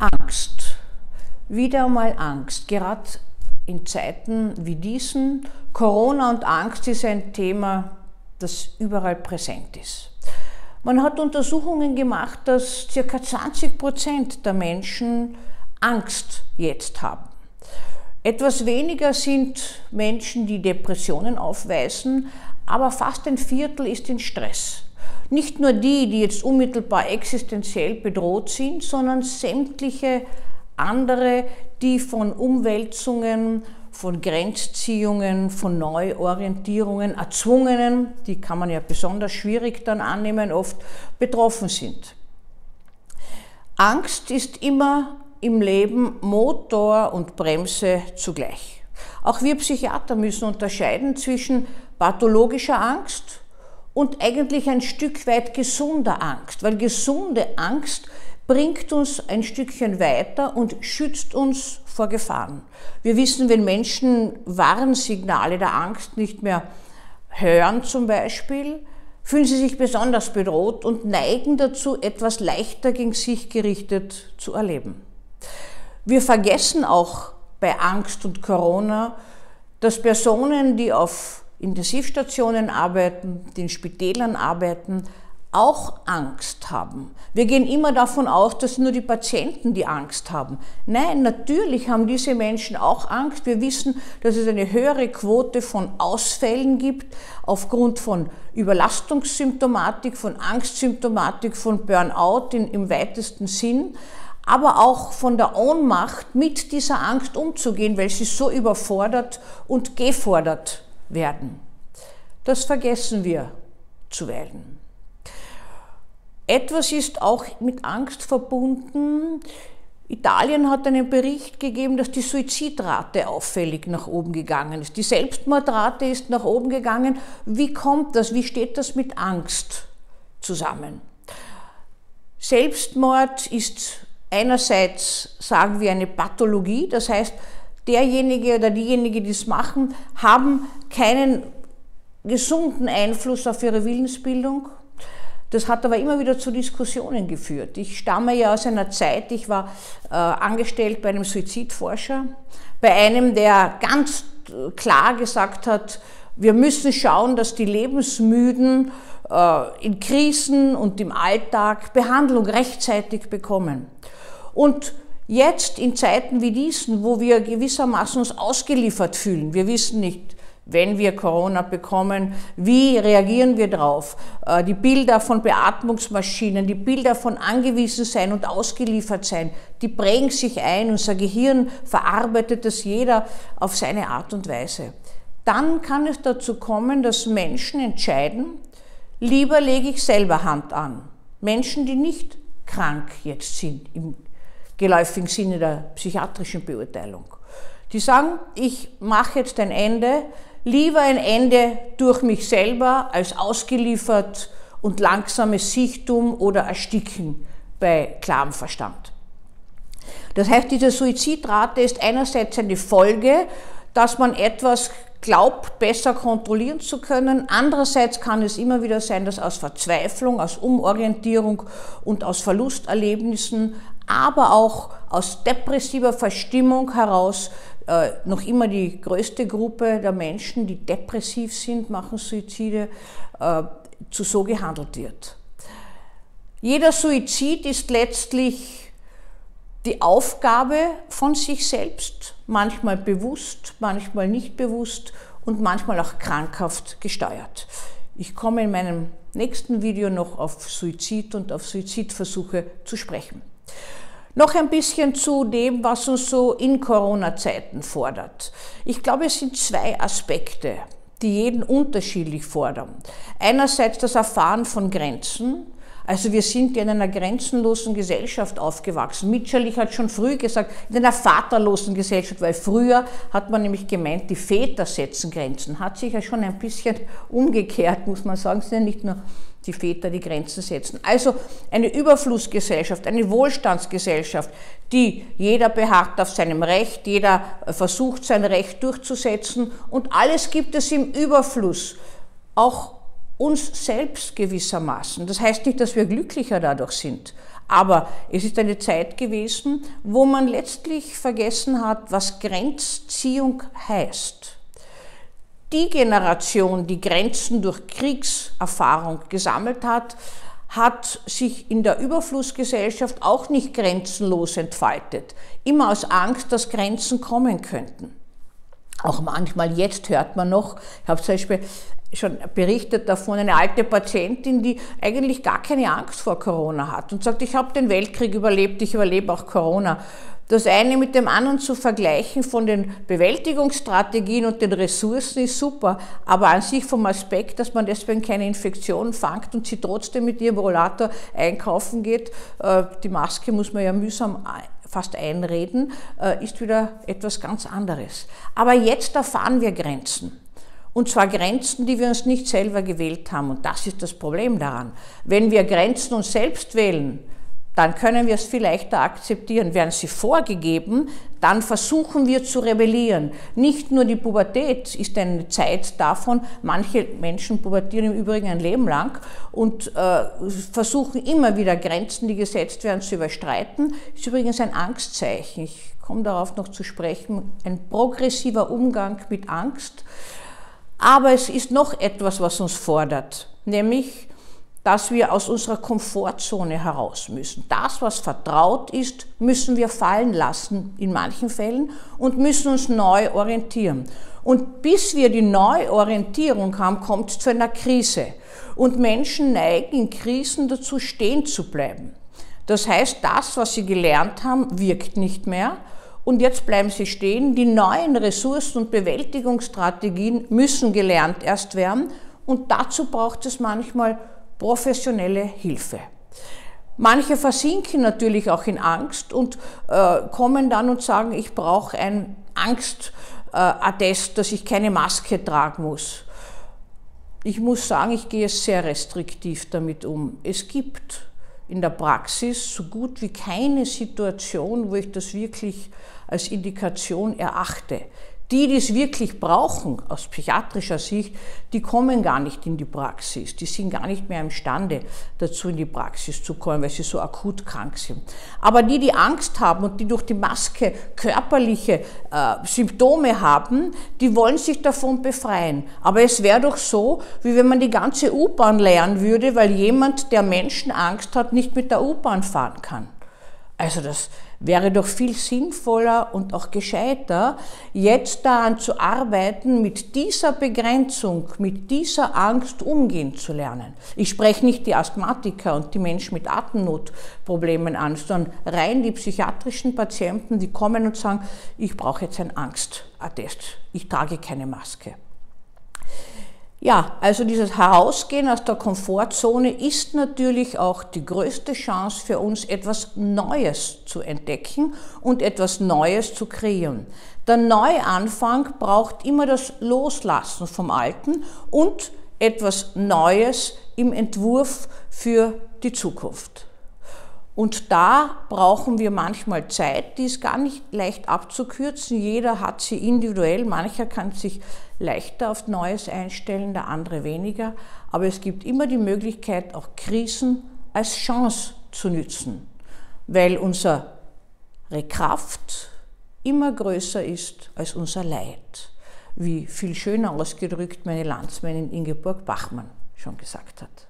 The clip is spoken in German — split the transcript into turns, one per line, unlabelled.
Angst. Wieder mal Angst. Gerade in Zeiten wie diesen. Corona und Angst ist ein Thema, das überall präsent ist. Man hat Untersuchungen gemacht, dass ca. 20 Prozent der Menschen Angst jetzt haben. Etwas weniger sind Menschen, die Depressionen aufweisen, aber fast ein Viertel ist in Stress. Nicht nur die, die jetzt unmittelbar existenziell bedroht sind, sondern sämtliche andere, die von Umwälzungen, von Grenzziehungen, von Neuorientierungen, erzwungenen, die kann man ja besonders schwierig dann annehmen, oft betroffen sind. Angst ist immer im Leben Motor und Bremse zugleich. Auch wir Psychiater müssen unterscheiden zwischen pathologischer Angst und eigentlich ein Stück weit gesunder Angst, weil gesunde Angst bringt uns ein Stückchen weiter und schützt uns vor Gefahren. Wir wissen, wenn Menschen Warnsignale der Angst nicht mehr hören zum Beispiel, fühlen sie sich besonders bedroht und neigen dazu, etwas leichter gegen sich gerichtet zu erleben. Wir vergessen auch bei Angst und Corona, dass Personen, die auf Intensivstationen arbeiten, die in Spitälern arbeiten, auch Angst haben. Wir gehen immer davon aus, dass nur die Patienten die Angst haben. Nein, natürlich haben diese Menschen auch Angst. Wir wissen, dass es eine höhere Quote von Ausfällen gibt aufgrund von Überlastungssymptomatik, von Angstsymptomatik, von Burnout in, im weitesten Sinn, aber auch von der Ohnmacht mit dieser Angst umzugehen, weil sie so überfordert und gefordert werden. Das vergessen wir zuweilen. Etwas ist auch mit Angst verbunden. Italien hat einen Bericht gegeben, dass die Suizidrate auffällig nach oben gegangen ist. Die Selbstmordrate ist nach oben gegangen. Wie kommt das? Wie steht das mit Angst zusammen? Selbstmord ist einerseits, sagen wir, eine Pathologie. Das heißt, derjenige oder diejenige, die es machen, haben keinen gesunden Einfluss auf ihre Willensbildung das hat aber immer wieder zu Diskussionen geführt. Ich stamme ja aus einer Zeit, ich war äh, angestellt bei einem Suizidforscher, bei einem, der ganz klar gesagt hat, wir müssen schauen, dass die Lebensmüden äh, in Krisen und im Alltag Behandlung rechtzeitig bekommen. Und jetzt in Zeiten wie diesen, wo wir gewissermaßen uns ausgeliefert fühlen, wir wissen nicht, wenn wir Corona bekommen, wie reagieren wir darauf? Äh, die Bilder von Beatmungsmaschinen, die Bilder von angewiesen sein und ausgeliefert sein, die prägen sich ein, unser Gehirn verarbeitet das jeder auf seine Art und Weise. Dann kann es dazu kommen, dass Menschen entscheiden, lieber lege ich selber Hand an. Menschen, die nicht krank jetzt sind im geläufigen Sinne der psychiatrischen Beurteilung. Die sagen, ich mache jetzt ein Ende, lieber ein Ende durch mich selber als ausgeliefert und langsames Sichtum oder Ersticken bei klarem Verstand. Das heißt, diese Suizidrate ist einerseits eine Folge, dass man etwas glaubt, besser kontrollieren zu können. Andererseits kann es immer wieder sein, dass aus Verzweiflung, aus Umorientierung und aus Verlusterlebnissen, aber auch aus depressiver Verstimmung heraus äh, noch immer die größte Gruppe der Menschen, die depressiv sind, machen Suizide, äh, zu so gehandelt wird. Jeder Suizid ist letztlich die Aufgabe von sich selbst, manchmal bewusst, manchmal nicht bewusst und manchmal auch krankhaft gesteuert. Ich komme in meinem nächsten Video noch auf Suizid und auf Suizidversuche zu sprechen. Noch ein bisschen zu dem, was uns so in Corona-Zeiten fordert. Ich glaube, es sind zwei Aspekte, die jeden unterschiedlich fordern. Einerseits das Erfahren von Grenzen. Also wir sind in einer grenzenlosen Gesellschaft aufgewachsen. Mitscherlich hat schon früh gesagt, in einer vaterlosen Gesellschaft, weil früher hat man nämlich gemeint, die Väter setzen Grenzen. Hat sich ja schon ein bisschen umgekehrt, muss man sagen. Es sind ja nicht nur die Väter die Grenzen setzen. Also eine Überflussgesellschaft, eine Wohlstandsgesellschaft, die jeder beharrt auf seinem Recht, jeder versucht sein Recht durchzusetzen und alles gibt es im Überfluss. Auch uns selbst gewissermaßen. Das heißt nicht, dass wir glücklicher dadurch sind, Aber es ist eine Zeit gewesen, wo man letztlich vergessen hat, was Grenzziehung heißt. Die Generation, die Grenzen durch Kriegserfahrung gesammelt hat, hat sich in der Überflussgesellschaft auch nicht grenzenlos entfaltet. Immer aus Angst, dass Grenzen kommen könnten. Auch manchmal jetzt hört man noch, ich habe zum Beispiel schon berichtet davon, eine alte Patientin, die eigentlich gar keine Angst vor Corona hat und sagt, ich habe den Weltkrieg überlebt, ich überlebe auch Corona. Das eine mit dem anderen zu vergleichen von den Bewältigungsstrategien und den Ressourcen ist super, aber an sich vom Aspekt, dass man deswegen keine Infektion fängt und sie trotzdem mit ihrem Rollator einkaufen geht, äh, die Maske muss man ja mühsam fast einreden, äh, ist wieder etwas ganz anderes. Aber jetzt erfahren wir Grenzen. Und zwar Grenzen, die wir uns nicht selber gewählt haben. Und das ist das Problem daran. Wenn wir Grenzen uns selbst wählen, dann können wir es viel leichter akzeptieren. Werden sie vorgegeben, dann versuchen wir zu rebellieren. Nicht nur die Pubertät ist eine Zeit davon, manche Menschen pubertieren im Übrigen ein Leben lang und äh, versuchen immer wieder Grenzen, die gesetzt werden, zu überstreiten. Ist übrigens ein Angstzeichen. Ich komme darauf noch zu sprechen. Ein progressiver Umgang mit Angst. Aber es ist noch etwas, was uns fordert, nämlich dass wir aus unserer Komfortzone heraus müssen. Das, was vertraut ist, müssen wir fallen lassen in manchen Fällen und müssen uns neu orientieren. Und bis wir die Neuorientierung haben, kommt es zu einer Krise. Und Menschen neigen in Krisen dazu, stehen zu bleiben. Das heißt, das, was sie gelernt haben, wirkt nicht mehr. Und jetzt bleiben sie stehen. Die neuen Ressourcen und Bewältigungsstrategien müssen gelernt erst werden. Und dazu braucht es manchmal professionelle Hilfe. Manche versinken natürlich auch in Angst und äh, kommen dann und sagen, ich brauche ein Angstattest, dass ich keine Maske tragen muss. Ich muss sagen, ich gehe sehr restriktiv damit um. Es gibt in der Praxis so gut wie keine Situation, wo ich das wirklich als Indikation erachte. Die, die es wirklich brauchen, aus psychiatrischer Sicht, die kommen gar nicht in die Praxis. Die sind gar nicht mehr imstande dazu, in die Praxis zu kommen, weil sie so akut krank sind. Aber die, die Angst haben und die durch die Maske körperliche äh, Symptome haben, die wollen sich davon befreien. Aber es wäre doch so, wie wenn man die ganze U-Bahn lernen würde, weil jemand, der Menschenangst hat, nicht mit der U-Bahn fahren kann. Also das wäre doch viel sinnvoller und auch gescheiter, jetzt daran zu arbeiten, mit dieser Begrenzung, mit dieser Angst umgehen zu lernen. Ich spreche nicht die Asthmatiker und die Menschen mit Atemnotproblemen an, sondern rein die psychiatrischen Patienten, die kommen und sagen, ich brauche jetzt ein Angstattest, ich trage keine Maske. Ja, also dieses Herausgehen aus der Komfortzone ist natürlich auch die größte Chance für uns, etwas Neues zu entdecken und etwas Neues zu kreieren. Der Neuanfang braucht immer das Loslassen vom Alten und etwas Neues im Entwurf für die Zukunft. Und da brauchen wir manchmal Zeit, die ist gar nicht leicht abzukürzen. Jeder hat sie individuell. Mancher kann sich leichter auf Neues einstellen, der andere weniger. Aber es gibt immer die Möglichkeit, auch Krisen als Chance zu nützen, weil unsere Kraft immer größer ist als unser Leid, wie viel schöner ausgedrückt meine Landsmännin Ingeborg Bachmann schon gesagt hat.